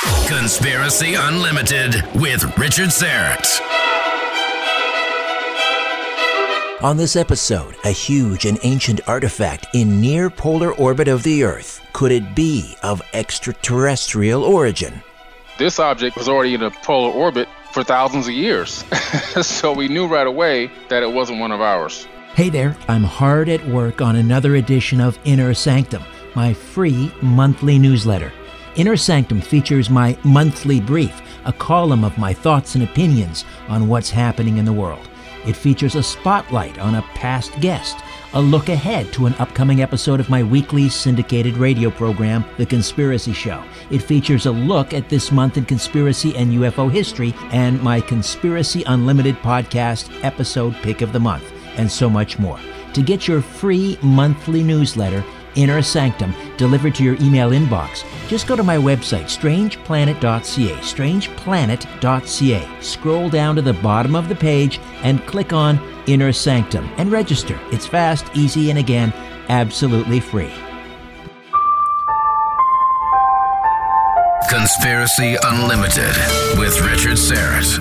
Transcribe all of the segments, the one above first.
Conspiracy Unlimited with Richard Syrett. On this episode, a huge and ancient artifact in near polar orbit of the Earth. Could it be of extraterrestrial origin? This object was already in a polar orbit for thousands of years. so we knew right away that it wasn't one of ours. Hey there, I'm hard at work on another edition of Inner Sanctum, my free monthly newsletter. Inner Sanctum features my monthly brief, a column of my thoughts and opinions on what's happening in the world. It features a spotlight on a past guest, a look ahead to an upcoming episode of my weekly syndicated radio program, The Conspiracy Show. It features a look at this month in conspiracy and UFO history and my Conspiracy Unlimited podcast episode pick of the month, and so much more. To get your free monthly newsletter, Inner Sanctum, delivered to your email inbox, just go to my website, strangeplanet.ca, strangeplanet.ca. Scroll down to the bottom of the page and click on Inner Sanctum and register. It's fast, easy, and again, absolutely free. Conspiracy Unlimited with Richard Syrett.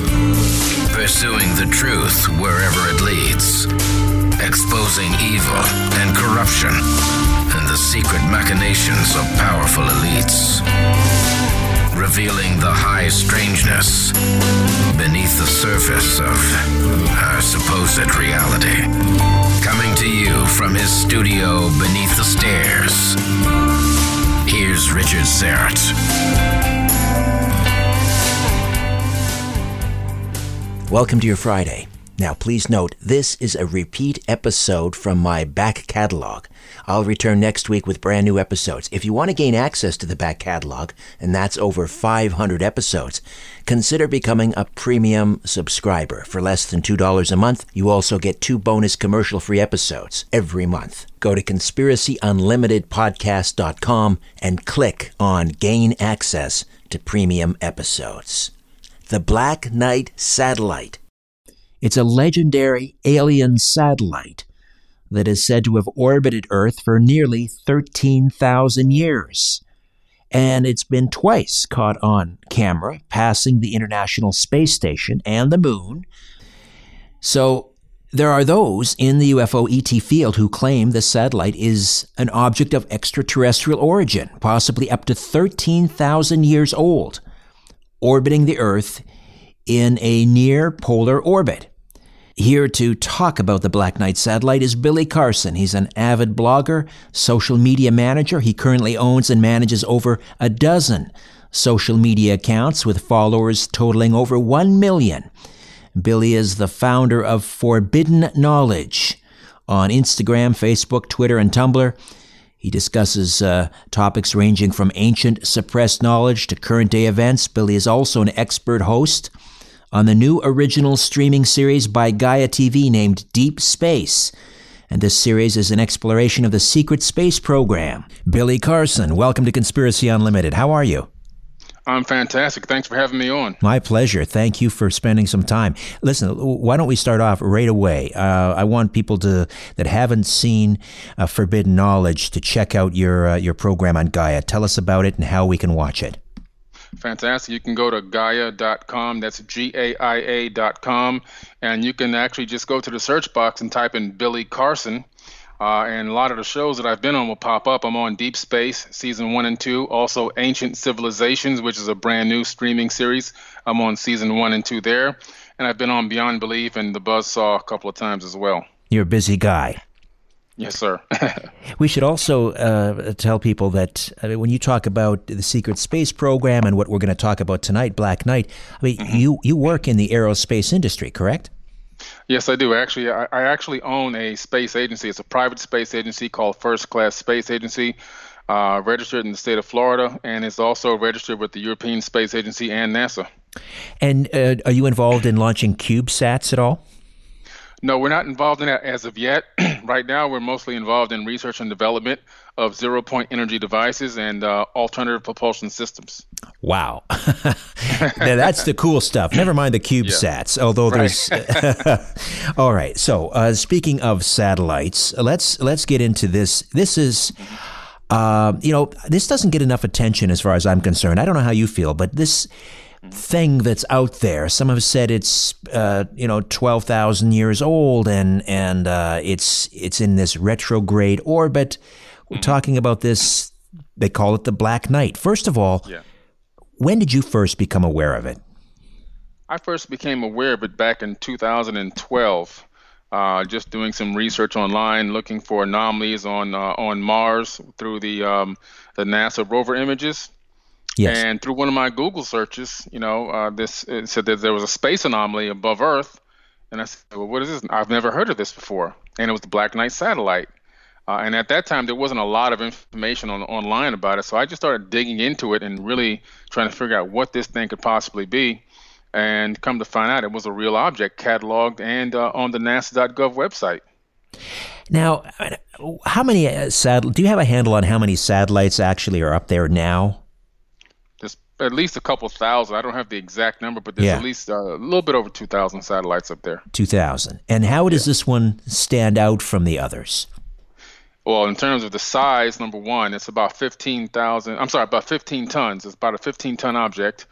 Pursuing the truth wherever it leads. Exposing evil and corruption the secret machinations of powerful elites. Revealing the high strangeness beneath the surface of our supposed reality. Coming to you from his studio beneath the stairs. Here's Richard Syrett. Welcome to your Friday. Now, please note, this is a repeat episode from my back catalog. I'll return next week with brand new episodes. If you want to gain access to the back catalog, and that's over 500 episodes, consider becoming a premium subscriber. For less than $2 a month, you also get two bonus commercial free episodes every month. Go to conspiracyunlimitedpodcast.com and click on Gain Access to Premium Episodes. The Black Knight Satellite it's a legendary alien satellite that is said to have orbited Earth for nearly 13,000 years. And it's been twice caught on camera, passing the International Space Station and the moon. So There are those in the UFO ET field who claim the satellite is an object of extraterrestrial origin, possibly up to 13,000 years old, orbiting the Earth in a near polar orbit. Here to talk about the Black Knight satellite is Billy Carson. He's an avid blogger, social media manager. He currently owns and manages over a dozen social media accounts with followers totaling over 1 million. Billy is the founder of Forbidden Knowledge on Instagram, Facebook, Twitter, and Tumblr. He discusses uh, topics ranging from ancient suppressed knowledge to current day events. Billy is also an expert host on the new original streaming series by Gaia TV named Deep Space. And this series is an exploration of the secret space program. Billy Carson, welcome to Conspiracy Unlimited. How are you? I'm fantastic. Thanks for having me on. My pleasure. Thank you for spending some time. Listen, why don't we start off right away? Uh, I want people to that haven't seen uh, Forbidden Knowledge to check out your uh, your program on Gaia. Tell us about it and how we can watch it. Fantastic. You can go to Gaia.com. That's G A I A.com. And you can actually just go to the search box and type in Billy Carson uh, and a lot of the shows that I've been on will pop up. I'm on Deep Space, season one and two. Also, Ancient Civilizations, which is a brand new streaming series. I'm on season one and two there. And I've been on Beyond Belief and The Buzzsaw a couple of times as well. You're a busy guy. Yes, sir. we should also uh, tell people that I mean, when you talk about the secret space program and what we're going to talk about tonight, Black Knight, I mean, mm-hmm. you, you work in the aerospace industry, correct? Yes, I do. Actually, I, I, actually own a space agency. It's a private space agency called First Class Space Agency, uh, registered in the state of Florida, and it's also registered with the European Space Agency and NASA. And uh, are you involved in launching CubeSats at all? No, we're not involved in that as of yet. right now, we're mostly involved in research and development of zero point energy devices and uh, alternative propulsion systems. Wow. now, that's the cool stuff. Never mind the CubeSats, yeah. although there's. All right. So, uh, speaking of satellites, let's let's get into this. This is. Uh, you know, this doesn't get enough attention as far as I'm concerned. I don't know how you feel, but this thing that's out there. Some have said it's uh, you know twelve thousand years old, and and uh, it's it's in this retrograde orbit. We're mm-hmm. talking about this. They call it the Black Knight. First of all, yeah. when did you first become aware of it? I first became aware of it back in 2012. Uh, just doing some research online, looking for anomalies on uh, on Mars through the um, the NASA rover images. Yes. And through one of my Google searches, you know, uh, this said that there was a space anomaly above Earth, and I said, "Well, what is this? I've never heard of this before." And it was the Black Knight satellite. Uh, and at that time, there wasn't a lot of information on online about it, so I just started digging into it and really trying to figure out what this thing could possibly be. And come to find out, it was a real object cataloged and uh, on the NASA.gov website. Now, how many uh, satellite? Do you have a handle on how many satellites actually are up there now? At least a couple thousand. I don't have the exact number, but there's yeah. at least uh, a little bit over 2,000 satellites up there. 2,000. And how does yeah. this one stand out from the others? Well, in terms of the size, number one, it's about 15,000. I'm sorry, about 15 tons. It's about a 15 ton object.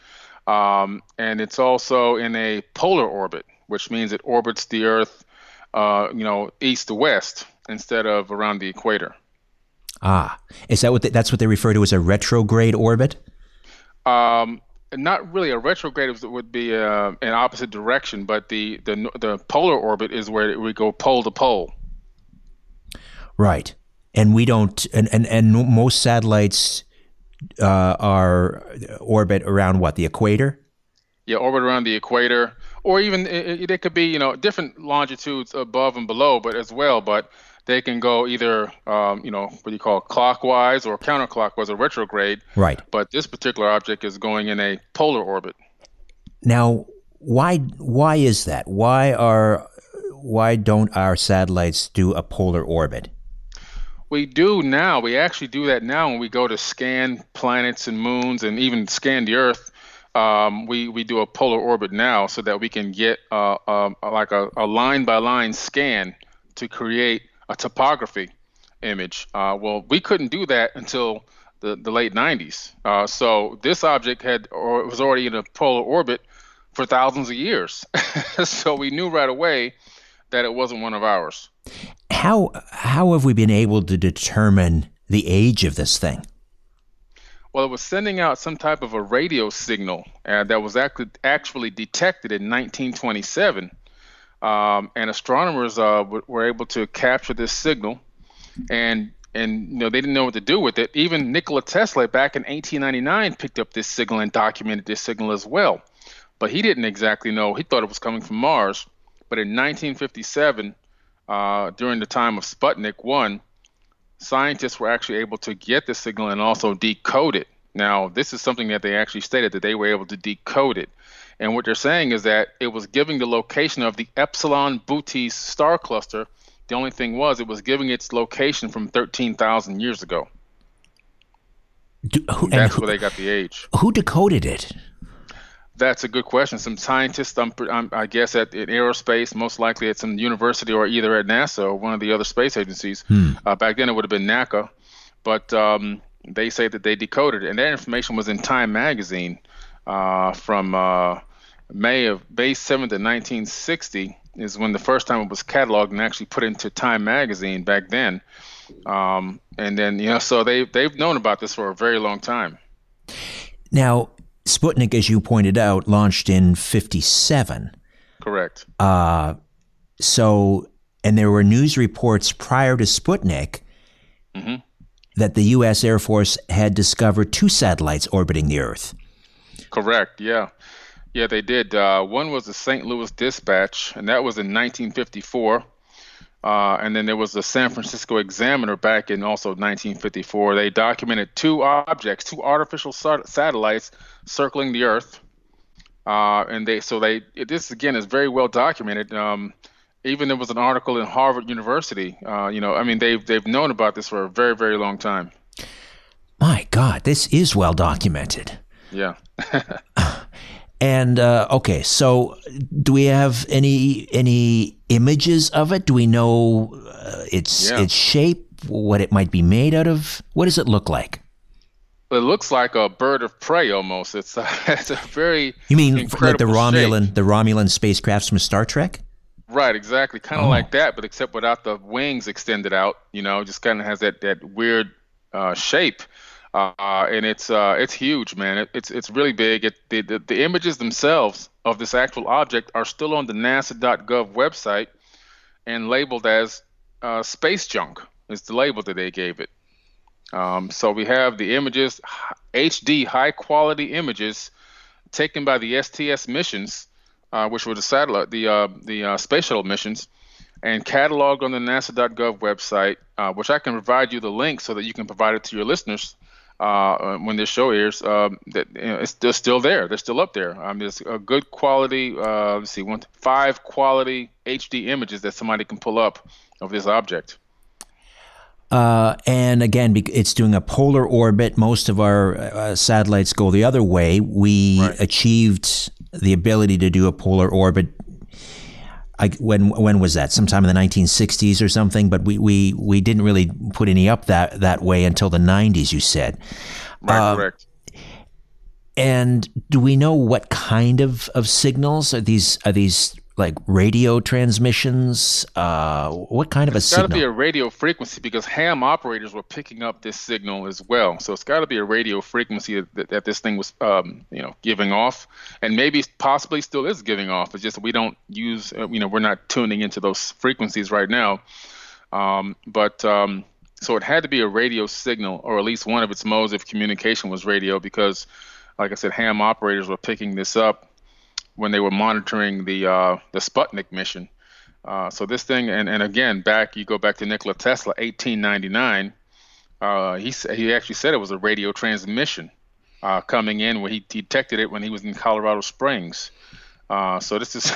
Um, and it's also in a polar orbit, which means it orbits the Earth, uh, you know, east to west instead of around the equator. Ah, is that what they, that's what they refer to as a retrograde orbit? Um, not really a retrograde would be uh, an opposite direction, but the, the the polar orbit is where we go pole to pole. Right, and we don't, and and, and most satellites uh, are orbit around what the equator. Yeah, orbit around the equator, or even it, it could be you know different longitudes above and below, but as well, but they can go either, um, you know, what you call clockwise or counterclockwise or retrograde. Right. But this particular object is going in a polar orbit. Now, why why is that? Why are why don't our satellites do a polar orbit? We do now. We actually do that now when we go to scan planets and moons and even scan the Earth. Um, we we do a polar orbit now so that we can get uh, uh, like a, a line by line scan to create a topography image. Uh, well, we couldn't do that until the, the late 90s. Uh, so this object had or was already in a polar orbit for thousands of years. so we knew right away that it wasn't one of ours. How how have we been able to determine the age of this thing? Well, it was sending out some type of a radio signal uh, that was actually actually detected in 1927, um, and astronomers uh, were able to capture this signal, and and you know they didn't know what to do with it. Even Nikola Tesla back in 1899 picked up this signal and documented this signal as well, but he didn't exactly know. He thought it was coming from Mars, but in 1957, uh, during the time of Sputnik 1, scientists were actually able to get the signal and also decode it. Now, this is something that they actually stated that they were able to decode it. And what they're saying is that it was giving the location of the Epsilon Bootes star cluster. The only thing was it was giving its location from 13,000 years ago. Do, who, That's who, where they got the age. who decoded it? That's a good question. Some scientists, um, um, I guess, at in aerospace, most likely at some university or either at NASA or one of the other space agencies. Uh, back then, it would have been NACA, but um, they say that they decoded it, and that information was in Time magazine uh, from uh, May of May 7th of 1960 is when the first time it was cataloged and actually put into Time magazine back then. Um, and then you know, so they they've known about this for a very long time. Now, Sputnik, as you pointed out, launched in '57. Correct. Uh, so, and there were news reports prior to Sputnik Mhm. that the U.S. Air Force had discovered two satellites orbiting the Earth. Correct. Yeah. Yeah, they did. Uh, one was the St. Louis Dispatch, and that was in 1954. Uh, and then there was the San Francisco Examiner back in also 1954. They documented two objects, two artificial sat- satellites circling the Earth. Uh, and they so they this again is very well documented. Um, even there was an article in Harvard University. Uh, you know, I mean they've they've known about this for a very very long time. My God, this is well documented. Yeah. And uh, okay, so do we have any any images of it? Do we know uh, its Yeah. its shape, what it might be made out of? What does it look like? It looks like a bird of prey almost. It's a, it's a very You mean like the incredible shape. Romulan the Romulan spacecrafts from Star Trek? Right, exactly. Kind of Oh. like that, but except without the wings extended out. You know, just kind of has that that weird uh, shape, uh, and it's uh, it's huge, man. It, it's it's really big. It the, the the images themselves of this actual object are still on the NASA.gov website and labeled as uh, space junk. Is the label that they gave it. Um, so we have the images, HD high quality images taken by the STS missions, uh, which were the satellite, the uh, the uh, space shuttle missions, and cataloged on the NASA.gov website, uh, which I can provide you the link so that you can provide it to your listeners uh, when this show airs. Um, that you know, it's they're still there. They're still up there. Um, there's a good quality. Uh, let's see, one, five quality HD images that somebody can pull up of this object. Uh, and again, it's doing a polar orbit. Most of our uh, satellites go the other way. We Right. achieved the ability to do a polar orbit. I, when when was that? Sometime in the 1960s or something. But we, we, we didn't really put any up that that way until the 90s. You said. Right, Uh, correct. And do we know what kind of, of signals are these? Are these like radio transmissions? Uh, what kind of a signal? It's got to be a radio frequency because ham operators were picking up this signal as well. So it's got to be a radio frequency that, that this thing was, um, you know, giving off, and maybe possibly still is giving off. It's just we don't use, uh, you know, we're not tuning into those frequencies right now. Um, but um, so it had to be a radio signal, or at least one of its modes of communication was radio, because, like I said, ham operators were picking this up when they were monitoring the uh, the Sputnik mission. Uh, so this thing, and, and again, back you go back to Nikola Tesla, 1899. Uh, he he actually said it was a radio transmission uh, coming in when he detected it when he was in Colorado Springs. Uh, so this is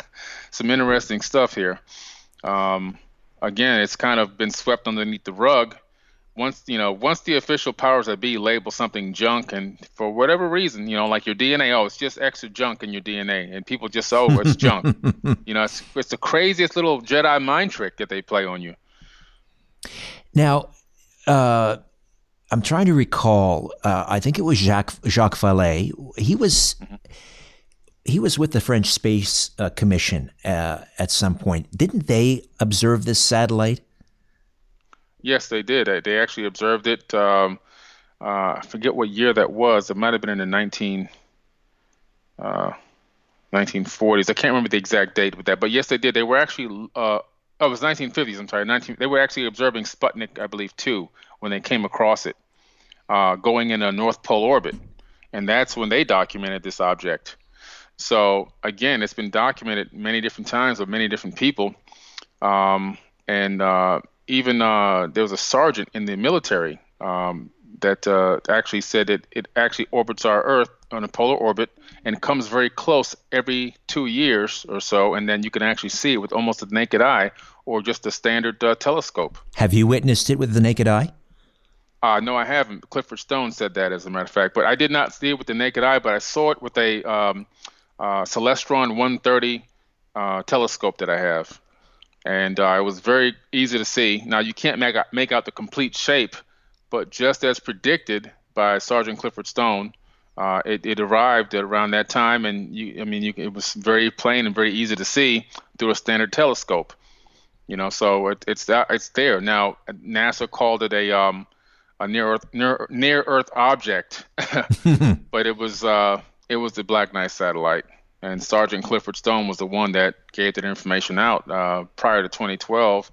some interesting stuff here. Um, again, it's kind of been swept underneath the rug. Once you know, once the official powers that be label something junk, and for whatever reason, you know, like your DNA, oh, it's just extra junk in your DNA, and people just, oh, it's junk. you know, it's, it's the craziest little Jedi mind trick that they play on you. Now, uh, I'm trying to recall. Uh, I think it was Jacques Jacques Vallée. He was he was with the French Space uh, Commission uh, at some point. Didn't they observe this satellite? Yes, they did. They actually observed it. Um, uh, I forget what year that was. It might have been in the 19, 1940s. Uh, I can't remember the exact date with that. But yes, they did. They were actually. Uh, oh, it was 1950s. I'm sorry. 19. They were actually observing Sputnik, I believe, too, when they came across it, uh, going in a North Pole orbit, and that's when they documented this object. So again, it's been documented many different times with many different people, um, and uh, even uh, there was a sergeant in the military um, that uh, actually said that it actually orbits our Earth on a polar orbit and comes very close every two years or so, and then you can actually see it with almost a naked eye or just a standard uh, telescope. Have you witnessed it with the naked eye? Uh, no, I haven't. Clifford Stone said that, as a matter of fact, but I did not see it with the naked eye, but I saw it with a um, uh, Celestron 130 uh, telescope that I have, and uh, it was very easy to see. Now you can't make out, make out the complete shape, but just as predicted by Sergeant Clifford Stone, uh, it, it, arrived at around that time, and you, I mean, you, it was very plain and very easy to see through a standard telescope. You know, so it, it's it's there now. NASA called it a um, a near Earth near, near Earth object, but it was uh, it was the Black Knight satellite, and Sergeant Clifford Stone was the one that gave that information out uh, prior to 2012,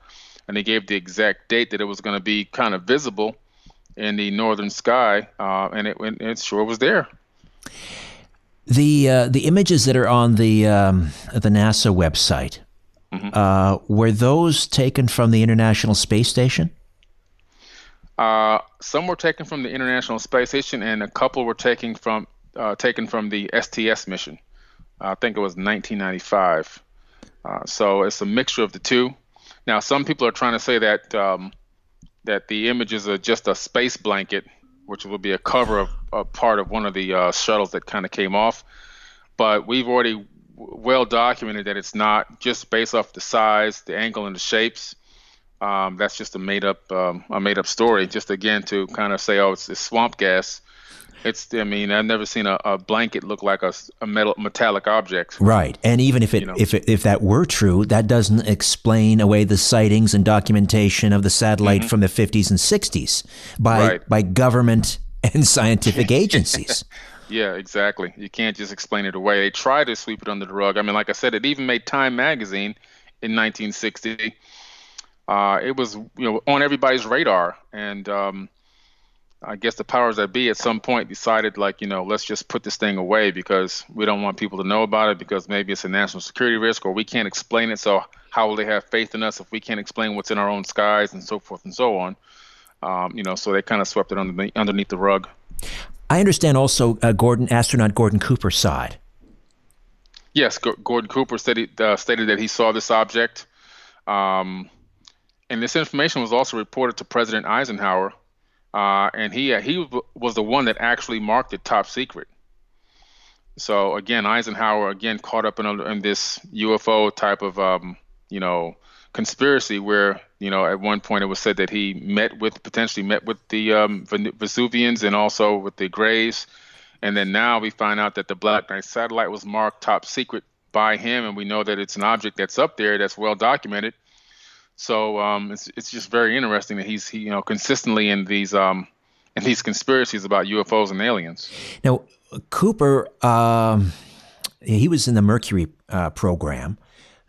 and he gave the exact date that it was going to be kind of visible in the northern sky, uh, and it, it sure was there. The uh, the images that are on the um, the NASA website mm-hmm. Uh, were those taken from the International Space Station? Uh, some were taken from the International Space Station, and a couple were taken from uh, taken from the STS mission. I think it was 1995. Uh, so it's a mixture of the two. Now, some people are trying to say that um, that the images are just a space blanket, which will be a cover of a part of one of the uh, shuttles that kind of came off. But we've already well documented that it's not just based off the size, the angle, and the shapes. Um, that's just a made up um, a made up story. Just again to kind of say, oh, it's, it's swamp gas it's I mean I've never seen a, a blanket look like a, a metal metallic object. Right, and even if it, you know. if it, if that were true, that doesn't explain away the sightings and documentation of the satellite mm-hmm. from the 50s and 60s by right. by government and scientific agencies. Yeah, exactly. You can't just explain it away. They try to sweep it under the rug. I mean, like I said, it even made Time magazine in 1960. Uh, it was you know on everybody's radar, and um, I guess the powers that be at some point decided, like, you know, let's just put this thing away because we don't want people to know about it because maybe it's a national security risk or we can't explain it. So, how will they have faith in us if we can't explain what's in our own skies and so forth and so on? Um, you know, so they kind of swept it underneath, underneath the rug. I understand also uh, Gordon, astronaut Gordon Cooper's side. Yes, G- Gordon Cooper stated, uh, stated that he saw this object. Um, and this information was also reported to President Eisenhower uh, and he he was the one that actually marked it top secret. So again, Eisenhower again caught up in, in this UFO type of um, you know conspiracy where you know at one point it was said that he met with potentially met with the um, Vesuvians and also with the Greys, and then now we find out that the Black Knight satellite was marked top secret by him, and we know that it's an object that's up there that's well documented. So um, it's it's just very interesting that he's he, you know consistently in these um, in these conspiracies about UFOs and aliens. Now Cooper, um, he was in the Mercury uh, program,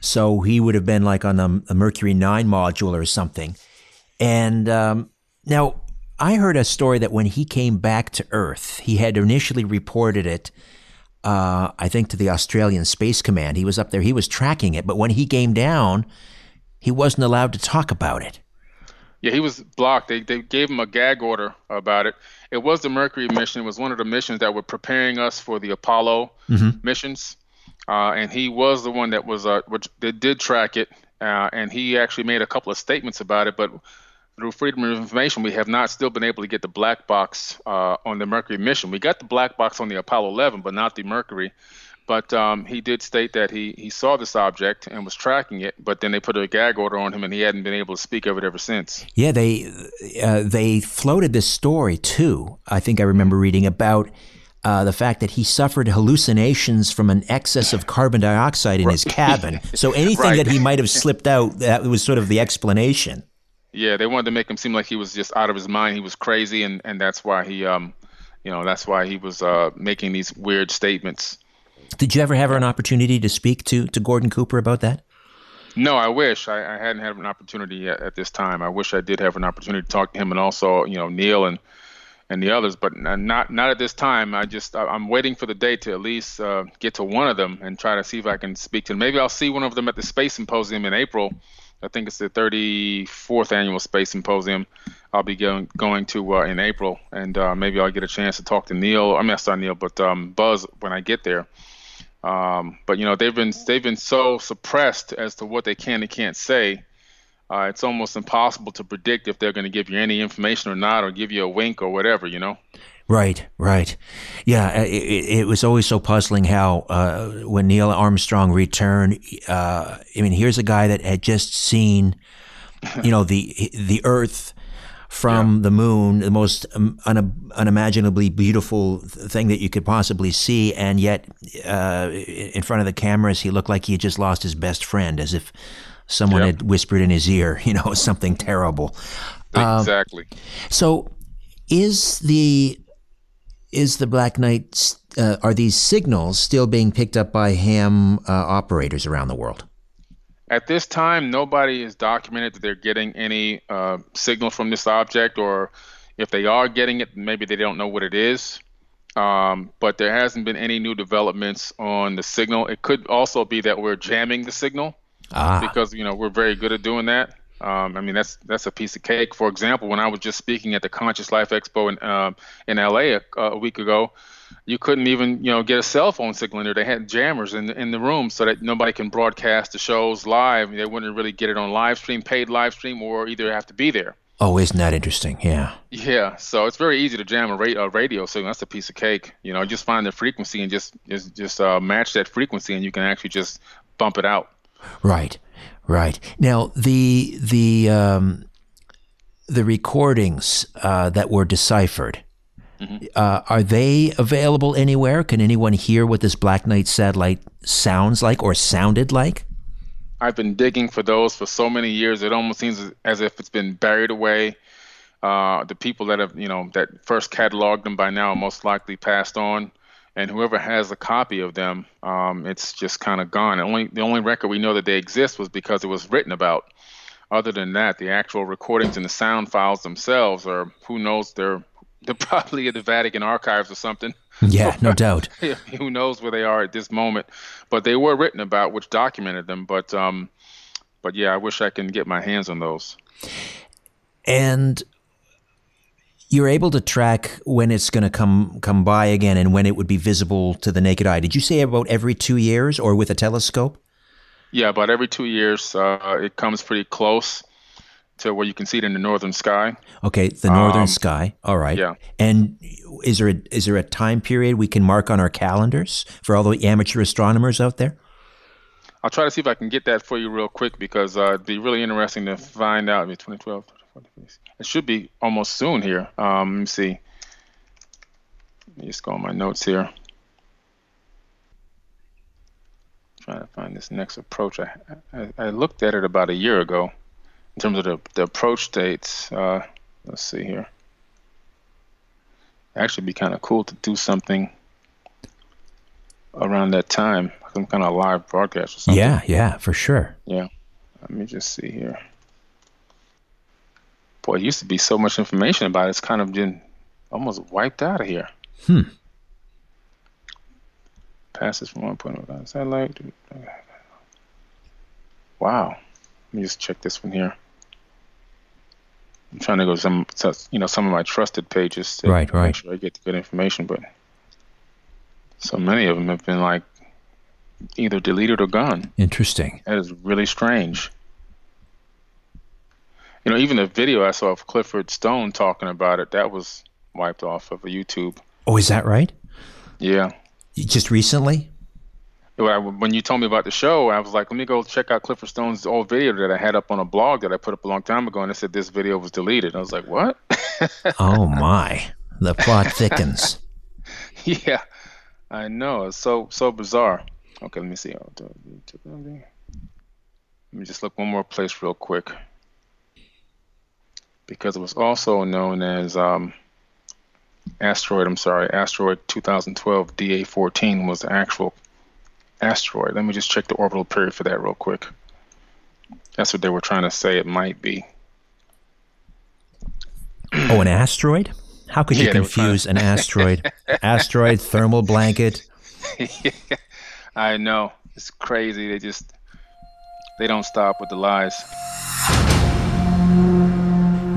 so he would have been like on the, the Mercury Nine module or something. And um, now I heard a story that when he came back to Earth, he had initially reported it. Uh, I think to the Australian Space Command. He was up there. He was tracking it, but when he came down, he wasn't allowed to talk about it. Yeah, he was blocked. They, they gave him a gag order about it. It was the Mercury mission. It was one of the missions that were preparing us for the Apollo mm-hmm. missions. Uh, and he was the one that was uh, which they did track it, uh, and he actually made a couple of statements about it. But through Freedom of Information, we have not still been able to get the black box uh, on the Mercury mission. We got the black box on the Apollo 11, but not the Mercury. But um, he did state that he, he saw this object and was tracking it, but then they put a gag order on him, and he hadn't been able to speak of it ever since. Yeah, they uh, they floated this story too. I think I remember reading about uh, the fact that he suffered hallucinations from an excess of carbon dioxide in his cabin. So anything Right. that he might have slipped out, that was sort of the explanation. Yeah, they wanted to make him seem like he was just out of his mind. He was crazy, and and that's why he um, you know, that's why he was uh making these weird statements. Did you ever have an opportunity to speak to, to Gordon Cooper about that? No, I wish I, I hadn't had an opportunity yet at this time. I wish I did have an opportunity to talk to him and also, you know, Neil and and the others, but not not at this time. I just I'm waiting for the day to at least uh, get to one of them and try to see if I can speak to them. Maybe I'll see one of them at the Space Symposium in April. I think it's the 34th annual Space Symposium. I'll be going going to uh, in April, and uh, maybe I'll get a chance to talk to Neil. I mean, not Neil, but um, Buzz when I get there. Um, but you know, they've been they've been so suppressed as to what they can and can't say. Uh, it's almost impossible to predict if they're going to give you any information or not, or give you a wink or whatever. You know. Right, right. Yeah, it, it, it was always so puzzling how uh, when Neil Armstrong returned, uh, I mean, here's a guy that had just seen, you know, the the Earth from the moon, the most um, un- unimaginably beautiful thing that you could possibly see, and yet uh, in front of the cameras, he looked like he had just lost his best friend, as if someone Yep. had whispered in his ear, you know, something terrible. exactly. So, is the is the Black Knight uh, are these signals still being picked up by ham uh, operators around the world? At this time, nobody has documented that they're getting any uh, signal from this object, or if they are getting it, maybe they don't know what it is. Um, but there hasn't been any new developments on the signal. It could also be that we're jamming the signal Ah, because you know we're very good at doing that. Um, I mean that's that's a piece of cake. For example, when I was just speaking at the Conscious Life Expo in um in LA a, a week ago, you couldn't even you know get a cell phone signal in there. They had jammers in the, in the room so that nobody can broadcast the shows live. They wouldn't really get it on live stream, paid live stream, or either have to be there. oh, isn't that interesting? Yeah. Yeah, so it's very easy to jam a, ra- a radio signal. That's a piece of cake. You know, just find the frequency and just just just uh, match that frequency, and you can actually just bump it out. Right, right. Now the the um, the recordings uh, that were deciphered uh, are they available anywhere? Can anyone hear what this Black Knight satellite sounds like or sounded like? I've been digging for those for so many years. It almost seems as- as if it's been buried away. Uh, the people that have, you know, that first cataloged them by now are most likely passed on, and whoever has a copy of them, um, it's just kind of gone. The only the only record we know that they exist was because it was written about. Other than that, the actual recordings and the sound files themselves are who knows they're they're probably at the Vatican archives or something. Yeah, no doubt. who knows where they are at this moment but they were written about which documented them but um but yeah i wish i can get my hands on those and you're able to track when it's going to come come by again and when it would be visible to the naked eye. Did you say about every two years or with a telescope? yeah about every two years uh, it comes pretty close to where you can see it in the northern sky Okay, the northern sky. All right. yeah. And is there a, is there a time period we can mark on our calendars for all the amateur astronomers out there? i'll try to see if i can get that for you real quick because uh, it'd be really interesting to find out I mean, 2012 it should be almost soon here um let me see let me just go on my notes here trying to find this next approach. I, I, I looked at it about a year ago in terms of the, the approach dates. Uh, let's see here. Actually, be kind of cool to do something around that time, some kind of live broadcast or something. Yeah, yeah, for sure. Yeah. Let me just see here. Boy, it used to be so much information about it. It's kind of been almost wiped out of here. Hmm. Passes from one point of satellite. Wow. Let me just check this one here. I'm trying to go to some, to, you know, some of my trusted pages to Right, right. make sure I get the good information, but so many of them have been like either deleted or gone. Interesting. That is really strange. You know, even the video I saw of Clifford Stone talking about it, that was wiped off of YouTube. Oh, is that right? Yeah. Just recently? When you told me about the show, I was like, let me go check out Clifford Stone's old video that I had up on a blog that I put up a long time ago, and it said this video was deleted. I was like, what? Oh my. The plot thickens. yeah, I know. It's so so bizarre. Okay, let me see. Let me just look one more place real quick. Because it was also known as um, asteroid, I'm sorry, asteroid 2012 DA14 was the actual asteroid. Let me just check the orbital period for that real quick. That's what they were trying to say it might be. oh, an asteroid? How could you yeah, confuse to... an asteroid? asteroid, thermal blanket. yeah, I know. It's crazy. They just they don't stop with the lies.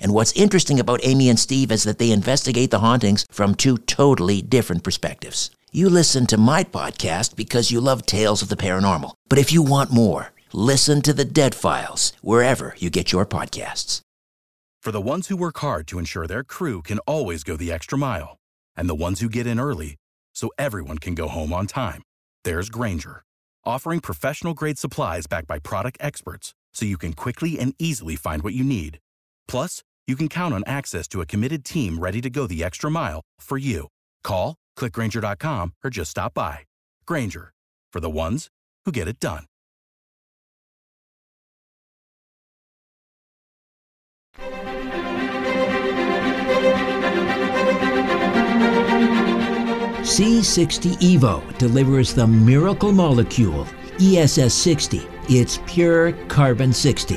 and what's interesting about Amy and Steve is that they investigate the hauntings from two totally different perspectives. You listen to my podcast because you love tales of the paranormal. But if you want more, listen to the Dead Files wherever you get your podcasts. For the ones who work hard to ensure their crew can always go the extra mile, and the ones who get in early so everyone can go home on time, there's Grainger, offering professional grade supplies backed by product experts so you can quickly and easily find what you need. Plus, you can count on access to a committed team ready to go the extra mile for you. Call, clickgranger.com, or just stop by. Grainger, for the ones who get it done. C60 EVO delivers the miracle molecule ESS 60. It's pure carbon 60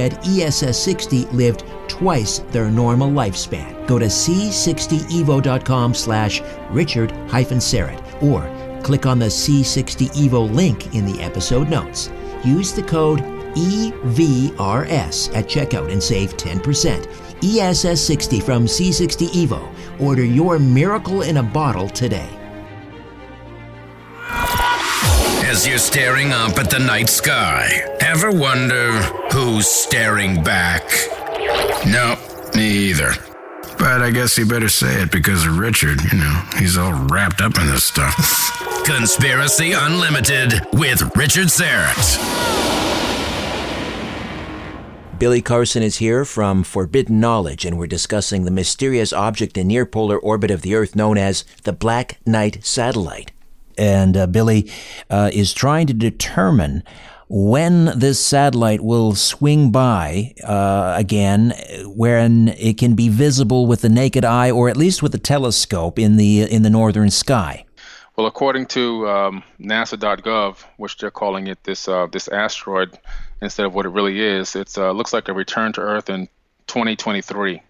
fed ESS 60 lived twice their normal lifespan. Go to c60evo.com slash richard Syrett or click on the C60 Evo link in the episode notes. Use the code EVRS at checkout and save 10%. ESS 60 from C60 Evo. Order your miracle in a bottle today. As you're staring up at the night sky. Ever wonder who's staring back? No, me either. But I guess you better say it because of Richard. You know, he's all wrapped up in this stuff. Conspiracy Unlimited with Richard Syrett. Billy Carson is here from Forbidden Knowledge, and we're discussing the mysterious object in near polar orbit of the Earth known as the Black Knight Satellite and uh, Billy uh, is trying to determine when this satellite will swing by uh, again, when it can be visible with the naked eye or at least with a telescope in the in the northern sky. Well, according to um, NASA.gov, which they're calling it this uh, this asteroid instead of what it really is, it uh, looks like a return to Earth in 2023.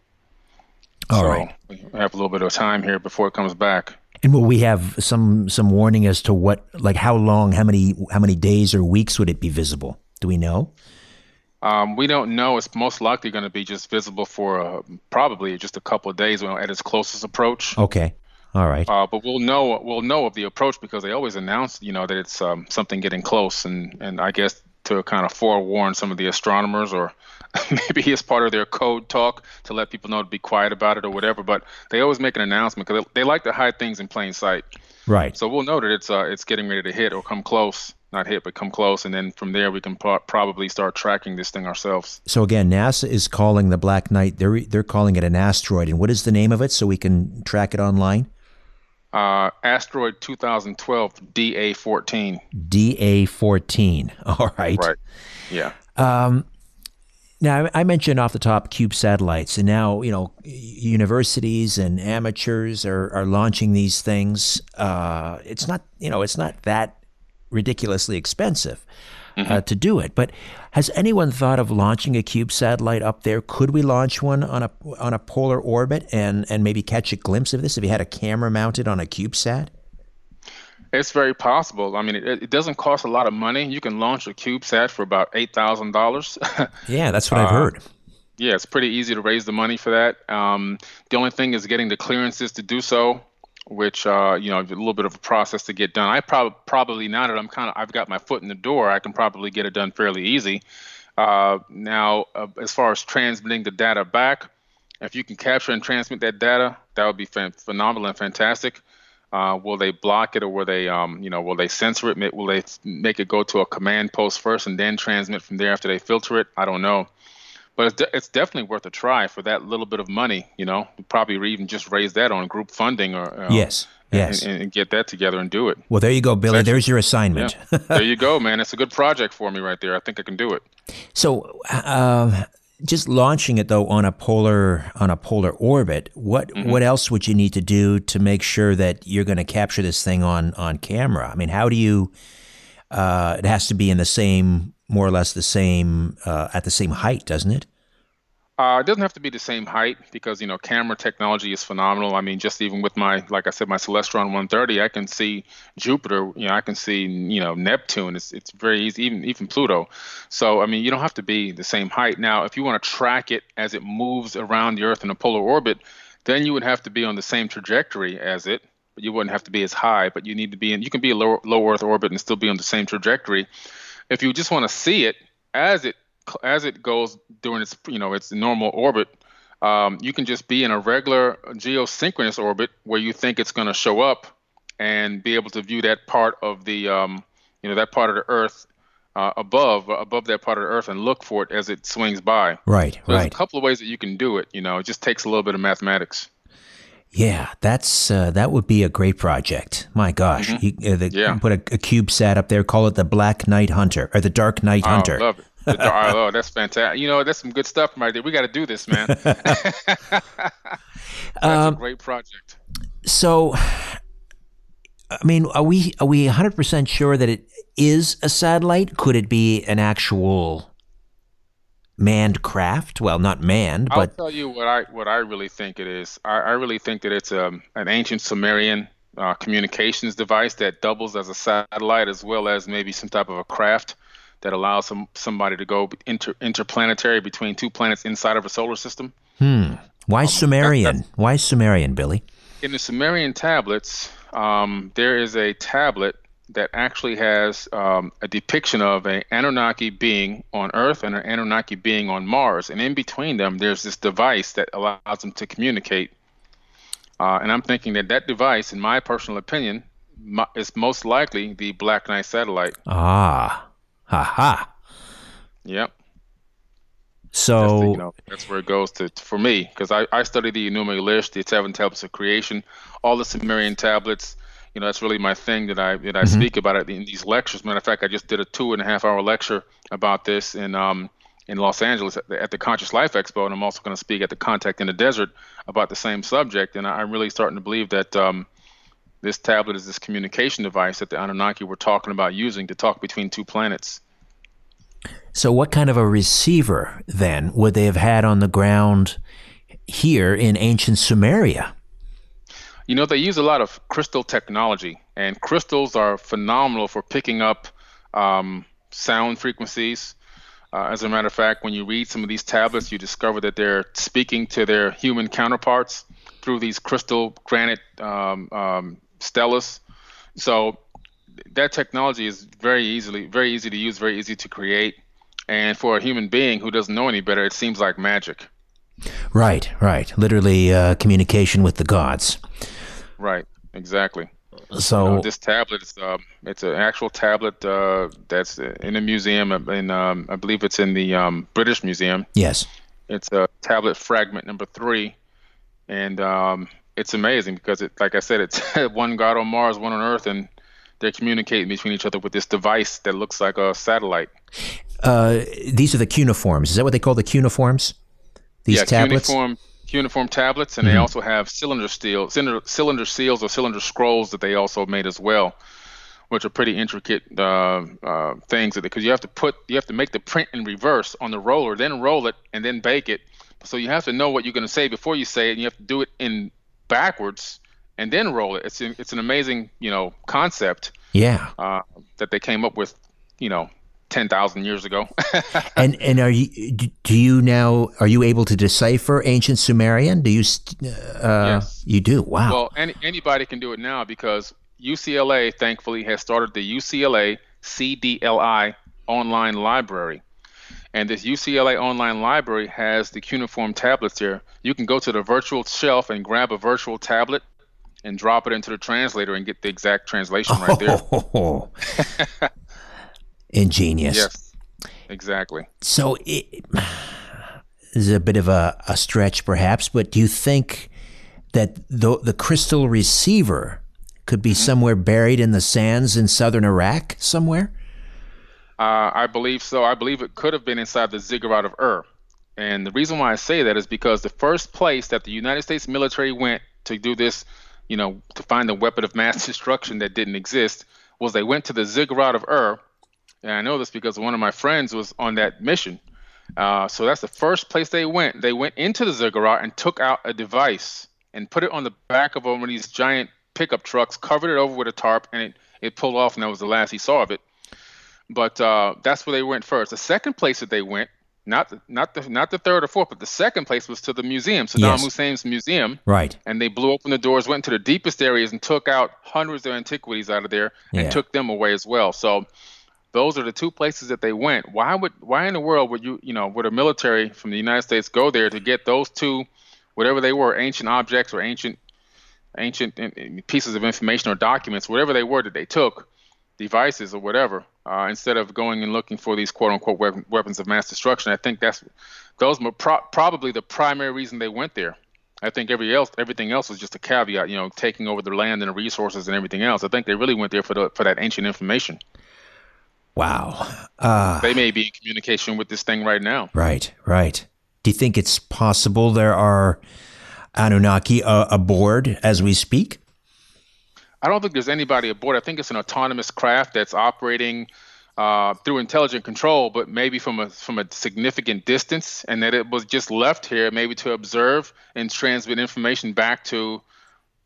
All so right. we have a little bit of time here before it comes back. And will we have some some warning as to what, like, how long, how many, how many days or weeks would it be visible? Do we know? Um, we don't know. It's most likely going to be just visible for uh, probably just a couple of days at its closest approach. Okay. All right. Uh, but we'll know we'll know of the approach because they always announce, you know, that it's um, something getting close, and and I guess to kind of forewarn some of the astronomers, or maybe it's part of their code talk to let people know to be quiet about it or whatever. But they always make an announcement because they, they like to hide things in plain sight. Right. So we'll know that it's uh, it's getting ready to hit or come close not hit but come close and then from there we can pro- probably start tracking this thing ourselves so again nasa is calling the black knight they're they're calling it an asteroid and what is the name of it so we can track it online uh, asteroid 2012 da14 da14 all right right yeah um, now I mentioned off the top cube satellites, and now you know universities and amateurs are, are launching these things. Uh, it's not you know it's not that ridiculously expensive uh, mm-hmm. uh, to do it. But has anyone thought of launching a cube satellite up there? Could we launch one on a on a polar orbit and and maybe catch a glimpse of this if you had a camera mounted on a CubeSat? It's very possible. I mean, it, it doesn't cost a lot of money. You can launch a CubeSat for about eight thousand dollars. Yeah, that's what I've uh, heard. Yeah, it's pretty easy to raise the money for that. Um, the only thing is getting the clearances to do so which uh, you know a little bit of a process to get done. I probably probably now that I'm kind of I've got my foot in the door, I can probably get it done fairly easy. Uh, now, uh, as far as transmitting the data back, if you can capture and transmit that data, that would be phenomenal and fantastic. Uh, will they block it or will they, um, you know, will they censor it? Will they make it go to a command post first and then transmit from there after they filter it? I don't know but it's, de- it's definitely worth a try for that little bit of money. You know, probably even just raise that on group funding or yes, yes, and, and, get that together and do it. Well, there you go, Billy. There's your assignment. Yeah. there you go, man. It's a good project for me right there. I think I can do it. So, uh, just launching it though on a polar on a polar orbit, what mm-hmm. what else would you need to do to make sure that you're going to capture this thing on on camera? I mean, how do you? Uh, it has to be in the same more or less the same uh, at the same height, doesn't it? Uh, it doesn't have to be the same height because you know camera technology is phenomenal. I mean, just even with my like I said, my Celestron 130, I can see Jupiter. You know, I can see you know Neptune. It's it's very easy, even even Pluto. So I mean, you don't have to be the same height. Now, if you want to track it as it moves around the Earth in a polar orbit, then you would have to be on the same trajectory as it. But you wouldn't have to be as high. But you need to be in. You can be a low low Earth orbit and still be on the same trajectory if you just want to see it as it as it goes during its you know its normal orbit, um, you can just be in a regular geosynchronous orbit where you think it's going to show up and be able to view that part of the um, you know that part of the Earth uh, above above that part of the Earth and look for it as it swings by. Right, so right. There's a couple of ways that you can do it. You know, it just takes a little bit of mathematics. Yeah, that's uh, that would be a great project. My gosh, mm-hmm. you, uh, the, yeah. put a, a CubeSat up there, call it the Black Knight Hunter or the Dark Knight Hunter. I love it. Love that's fantastic. You know, that's some good stuff right there. We got to do this, man. that's um, a great project. So, I mean, are we are we 100 percent sure that it is a satellite? Could it be an actual manned craft. Well, not manned, but I'll tell you what I what I really think it is. I, I really think that it's a, um, an ancient Sumerian uh, communications device that doubles as a satellite as well as maybe some type of a craft that allows some somebody to go inter, interplanetary between two planets inside of a solar system. Hmm. Why um, Sumerian? That, Why Sumerian, Billy? In the Sumerian tablets, um, there is a tablet that actually has um, a depiction of an Anunnaki being on Earth and an Anunnaki being on Mars. And in between them, there's this device that allows them to communicate. Uh, and I'm thinking that that device, in my personal opinion, is most likely the Black Knight satellite. Ah, ha ha. Yep. So that's, the, you know, that's where it goes to for me because I, I study the Enuma Elish, the seven tablets of creation, all the Sumerian tablets, you know that's really my thing that I that I mm-hmm. speak about it in these lectures. Matter of fact, I just did a two and a half hour lecture about this in um, in Los Angeles at the, at the Conscious Life Expo, and I'm also going to speak at the Contact in the Desert about the same subject. And I'm really starting to believe that um, this tablet is this communication device that the Anunnaki were talking about using to talk between two planets. So, what kind of a receiver then would they have had on the ground here in ancient Sumeria? You know, they use a lot of crystal technology, and crystals are phenomenal for picking up um, sound frequencies. Uh, as a matter of fact, when you read some of these tablets, you discover that they're speaking to their human counterparts through these crystal granite um, um, stelas. So that technology is very easily, very easy to use, very easy to create. And for a human being who doesn't know any better, it seems like magic. Right, right. Literally uh, communication with the gods. Right, exactly. So you know, this tablet is um, it's an actual tablet uh, that's in a museum. In um, I believe it's in the um, British Museum. Yes. It's a tablet fragment number three, and um, it's amazing because it, like I said, it's one god on Mars, one on Earth, and they're communicating between each other with this device that looks like a satellite. Uh, these are the cuneiforms. Is that what they call the cuneiforms? These yeah, tablets. Cuneiform, cuneiform tablets, and mm-hmm. they also have cylinder steel, cylinder, cylinder seals or cylinder scrolls that they also made as well, which are pretty intricate uh, uh, things. Because you have to put, you have to make the print in reverse on the roller, then roll it, and then bake it. So you have to know what you're going to say before you say it, and you have to do it in backwards and then roll it. It's it's an amazing you know concept. Yeah. Uh, that they came up with, you know, ten thousand years ago. and and are you do you now are you able to decipher ancient Sumerian? Do you? Uh, yes. You do. Wow. Well, any, anybody can do it now because UCLA thankfully has started the UCLA CDLI online library. And this UCLA online library has the cuneiform tablets here. You can go to the virtual shelf and grab a virtual tablet and drop it into the translator and get the exact translation right there. Oh, ingenious. Yes, exactly. So it is a bit of a, a stretch, perhaps, but do you think that the, the crystal receiver could be mm-hmm. somewhere buried in the sands in southern Iraq somewhere? Uh, I believe so. I believe it could have been inside the ziggurat of Ur. And the reason why I say that is because the first place that the United States military went to do this you know, to find a weapon of mass destruction that didn't exist was they went to the ziggurat of Ur. And I know this because one of my friends was on that mission. Uh, so that's the first place they went. They went into the ziggurat and took out a device and put it on the back of one of these giant pickup trucks, covered it over with a tarp, and it, it pulled off, and that was the last he saw of it. But uh, that's where they went first. The second place that they went not the, not the not the third or fourth, but the second place was to the museum, Saddam yes. Hussein's museum. Right. And they blew open the doors, went into the deepest areas, and took out hundreds of antiquities out of there, and yeah. took them away as well. So those are the two places that they went. Why would why in the world would you you know would a military from the United States go there to get those two, whatever they were, ancient objects or ancient ancient pieces of information or documents, whatever they were that they took, devices or whatever, uh, instead of going and looking for these quote unquote we- weapons of mass destruction. I think that's those were pro- probably the primary reason they went there. I think every else everything else was just a caveat, you know, taking over the land and the resources and everything else. I think they really went there for the for that ancient information. Wow. Uh, they may be in communication with this thing right now. Right, right. Do you think it's possible there are Anunnaki uh, aboard as we speak? I don't think there's anybody aboard. I think it's an autonomous craft that's operating uh, through intelligent control, but maybe from a from a significant distance, and that it was just left here maybe to observe and transmit information back to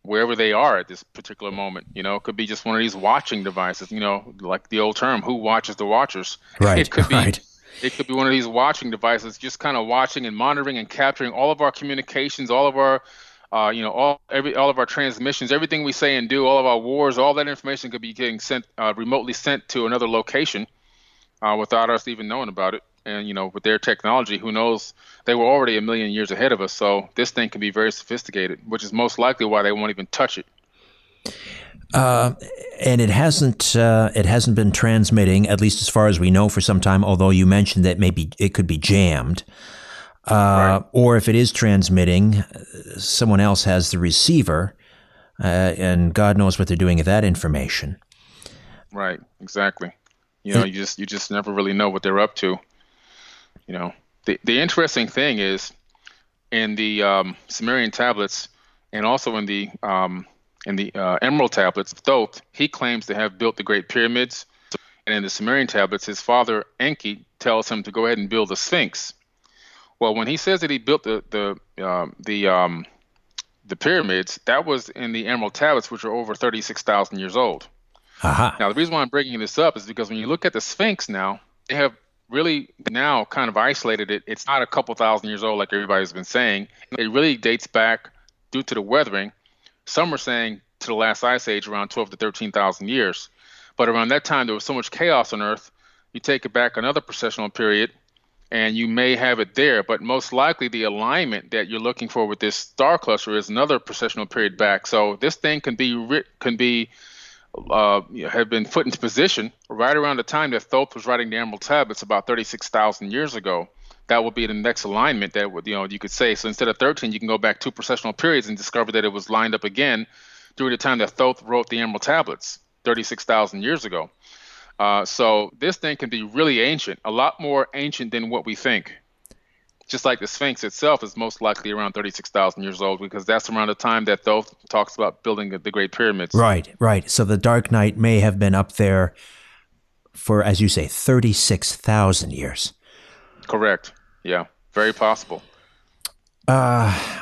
wherever they are at this particular moment. You know, it could be just one of these watching devices. You know, like the old term, "Who watches the watchers?" Right. It could be. Right. It could be one of these watching devices, just kind of watching and monitoring and capturing all of our communications, all of our uh, you know, all every all of our transmissions, everything we say and do, all of our wars, all that information could be getting sent uh, remotely sent to another location uh, without us even knowing about it. And you know, with their technology, who knows? They were already a million years ahead of us, so this thing can be very sophisticated, which is most likely why they won't even touch it. Uh, and it hasn't uh, it hasn't been transmitting, at least as far as we know, for some time. Although you mentioned that maybe it could be jammed. Uh, right. Or if it is transmitting, someone else has the receiver, uh, and God knows what they're doing with that information. Right. Exactly. You know, you just you just never really know what they're up to. You know, the the interesting thing is in the um, Sumerian tablets and also in the um, in the uh, Emerald tablets Thoth, he claims to have built the Great Pyramids. And in the Sumerian tablets, his father Enki tells him to go ahead and build the Sphinx. Well, when he says that he built the the um, the um, the pyramids, that was in the Emerald tablets, which are over thirty six thousand years old. Uh-huh. Now, the reason why I'm bringing this up is because when you look at the Sphinx now, they have really now kind of isolated it. It's not a couple thousand years old like everybody's been saying. It really dates back due to the weathering. Some are saying to the last ice age around 12 to 13,000 years. But around that time, there was so much chaos on Earth. You take it back another precessional period, and you may have it there. But most likely, the alignment that you're looking for with this star cluster is another precessional period back. So this thing can be can be uh, have been put into position right around the time that Thoth was writing the Emerald Tablets about 36,000 years ago. That would be the next alignment that would, you know, you could say. So instead of 13, you can go back two precessional periods and discover that it was lined up again during the time that Thoth wrote the Emerald Tablets 36,000 years ago. Uh, so this thing can be really ancient, a lot more ancient than what we think. Just like the Sphinx itself is most likely around 36,000 years old because that's around the time that Thoth talks about building the Great Pyramids. Right, right. So the Dark Knight may have been up there for, as you say, 36,000 years. Correct. Yeah, very possible. Uh,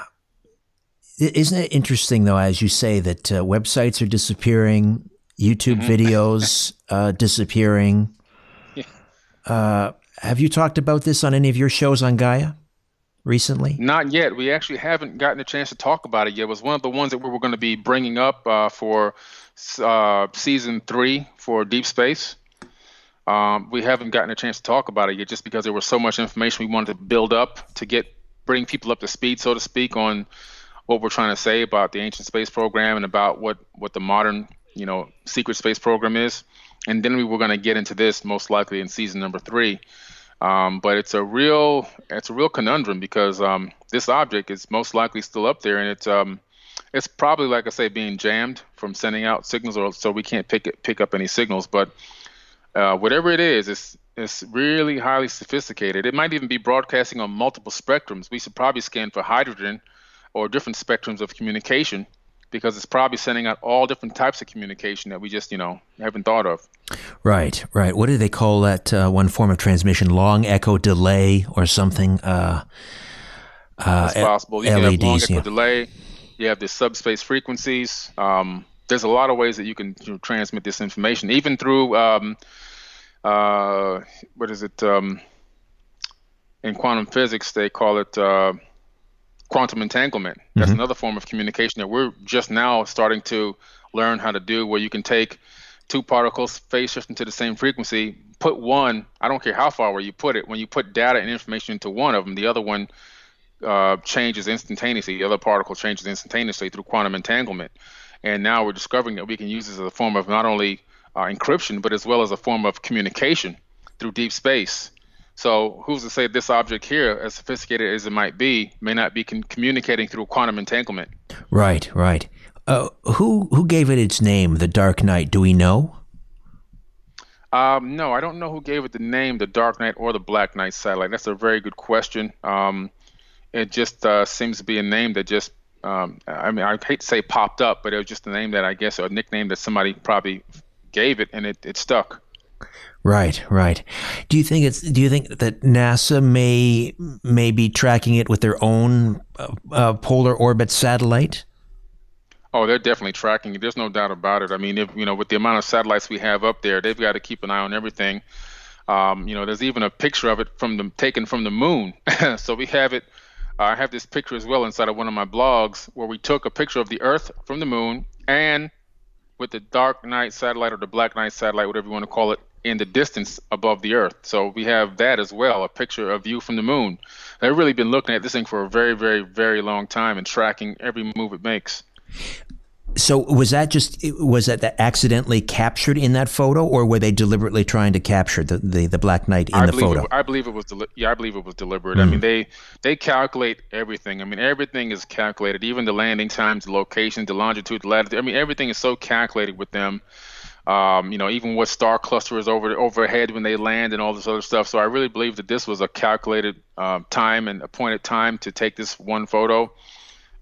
isn't it interesting, though, as you say, that uh, websites are disappearing, YouTube mm-hmm. videos uh, disappearing? Yeah. Uh, have you talked about this on any of your shows on Gaia recently? Not yet. We actually haven't gotten a chance to talk about it yet. It was one of the ones that we were going to be bringing up uh, for uh, season three for Deep Space. Um, we haven't gotten a chance to talk about it yet, just because there was so much information we wanted to build up to get bring people up to speed, so to speak, on what we're trying to say about the ancient space program and about what what the modern you know secret space program is. And then we were going to get into this most likely in season number three. Um, but it's a real it's a real conundrum because um, this object is most likely still up there and it's um, it's probably like I say being jammed from sending out signals or so we can't pick it, pick up any signals. But uh, whatever it is it's it's really highly sophisticated. It might even be broadcasting on multiple spectrums. We should probably scan for hydrogen or different spectrums of communication because it's probably sending out all different types of communication that we just you know haven't thought of. Right right. What do they call that uh, one form of transmission? Long echo delay or something uh, uh, it's possible. You LEDs, can have long echo yeah. delay. You have the subspace frequencies. Um, there's a lot of ways that you can you know, transmit this information even through um, uh, what is it um, in quantum physics they call it uh, quantum entanglement. That's mm-hmm. another form of communication that we're just now starting to learn how to do, where you can take two particles phase shift into the same frequency, put one, I don't care how far away you put it, when you put data and information into one of them, the other one uh, changes instantaneously. The other particle changes instantaneously through quantum entanglement. And now we're discovering that we can use this as a form of not only uh, encryption, but as well as a form of communication through deep space. So who's to say this object here, as sophisticated as it might be, may not be con- communicating through quantum entanglement? Right, right. Uh, who who gave it its name, the Dark Knight? Do we know? Um, no, I don't know who gave it the name, the Dark Knight or the Black Knight satellite. That's a very good question. Um, it just uh, seems to be a name that just, um, I mean, I hate to say popped up, but it was just a name that I guess, a nickname that somebody probably gave it and it, it stuck. Right, right. Do you think it's? Do you think that NASA may may be tracking it with their own uh, uh, polar orbit satellite? Oh, they're definitely tracking it. There's no doubt about it. I mean, if you know, with the amount of satellites we have up there, they've got to keep an eye on everything. Um, you know, there's even a picture of it from the taken from the moon. so we have it. Uh, I have this picture as well inside of one of my blogs where we took a picture of the Earth from the moon and with the dark Knight satellite or the black Knight satellite, whatever you want to call it, in the distance above the Earth. So we have that as well, a picture of you from the moon. They've really been looking at this thing for a very, very, very long time and tracking every move it makes. So was that just was that that accidentally captured in that photo, or were they deliberately trying to capture the, the, the Black Knight in I the photo? It, I believe it was deli- yeah, I believe it was deliberate. Mm. I mean they they calculate everything. I mean everything is calculated, even the landing times, the location, the longitude, the latitude. I mean everything is so calculated with them um, you know, even what star cluster is over overhead when they land and all this other stuff. So I really believe that this was a calculated uh, time and appointed time to take this one photo,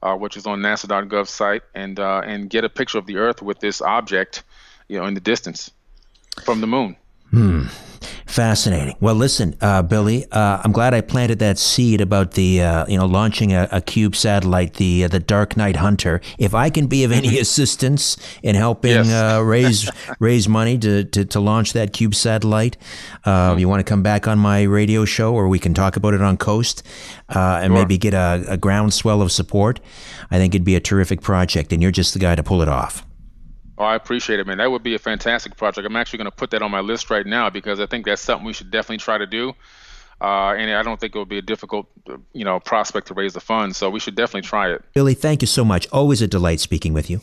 uh, which is on NASA.gov site, and uh, and get a picture of the Earth with this object, you know, in the distance from the moon. Hmm. Fascinating. Well, listen, uh, Billy, uh, I'm glad I planted that seed about the uh, you know launching a, a cube satellite, the uh, the Dark Knight Hunter. If I can be of any assistance in helping Yes. uh, raise raise money to, to, to launch that cube satellite, uh, you want to come back on my radio show, or we can talk about it on Coast, uh, and maybe get a, a groundswell of support. I think it'd be a terrific project, and you're just the guy to pull it off. Oh, I appreciate it, man. That would be a fantastic project. I'm actually going to put that on my list right now because I think that's something we should definitely try to do. Uh, and I don't think it would be a difficult, you know, prospect to raise the funds. So we should definitely try it. Billy, thank you so much. Always a delight speaking with you.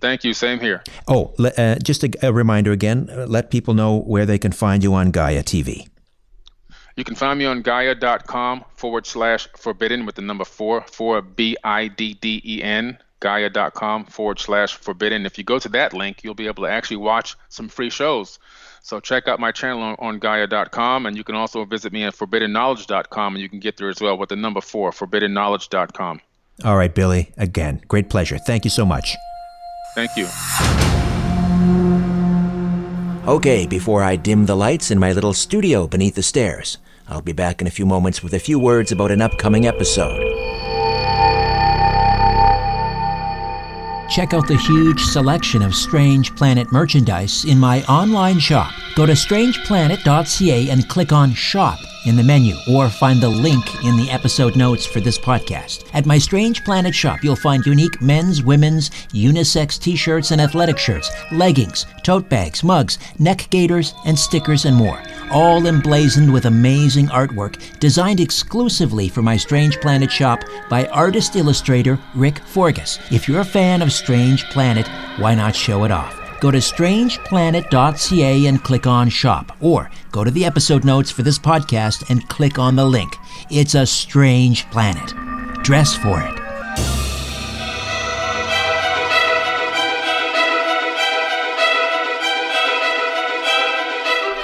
Thank you. Same here. Oh, uh, just a, a reminder again uh, let people know where they can find you on Gaia TV. You can find me on Gaia.com forward slash forbidden with the number four, four B I D D E N, Gaia.com forward slash forbidden. If you go to that link, you'll be able to actually watch some free shows. So check out my channel on, on Gaia.com, and you can also visit me at forbiddenknowledge.com, and you can get there as well with the number four, forbiddenknowledge.com. All right, Billy, again, great pleasure. Thank you so much. Thank you. Okay, before I dim the lights in my little studio beneath the stairs, I'll be back in a few moments with a few words about an upcoming episode. Check out the huge selection of Strange Planet merchandise in my online shop. Go to strangeplanet.ca and click on Shop in the menu, or find the link in the episode notes for this podcast. At my Strange Planet shop, you'll find unique men's, women's, unisex t shirts and athletic shirts, leggings, tote bags, mugs, neck gaiters, and stickers, and more. All emblazoned with amazing artwork designed exclusively for my Strange Planet shop by artist illustrator Rick Forgus. If you're a fan of Strange Planet, why not show it off? Go to strangeplanet.ca and click on shop, or go to the episode notes for this podcast and click on the link. It's a strange planet. Dress for it.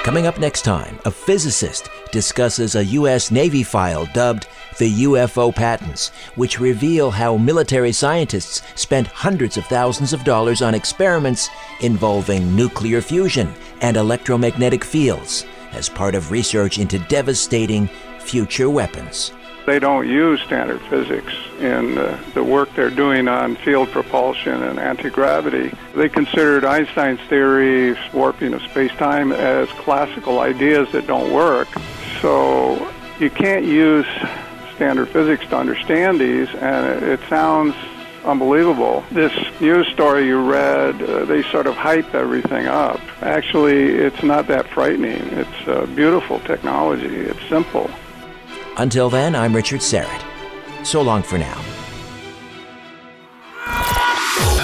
Coming up next time, a physicist discusses a U.S. Navy file dubbed the UFO Patents, which reveal how military scientists spent hundreds of thousands of dollars on experiments involving nuclear fusion and electromagnetic fields as part of research into devastating future weapons. They don't use standard physics in uh, the work they're doing on field propulsion and anti-gravity. They considered Einstein's theory, warping of space-time, as classical ideas that don't work. So you can't use standard physics to understand these, and it, sounds unbelievable. This news story you read, uh, they sort of hype everything up. Actually, it's not that frightening. It's beautiful technology. It's simple. Until then, I'm Richard Syrett. So long for now.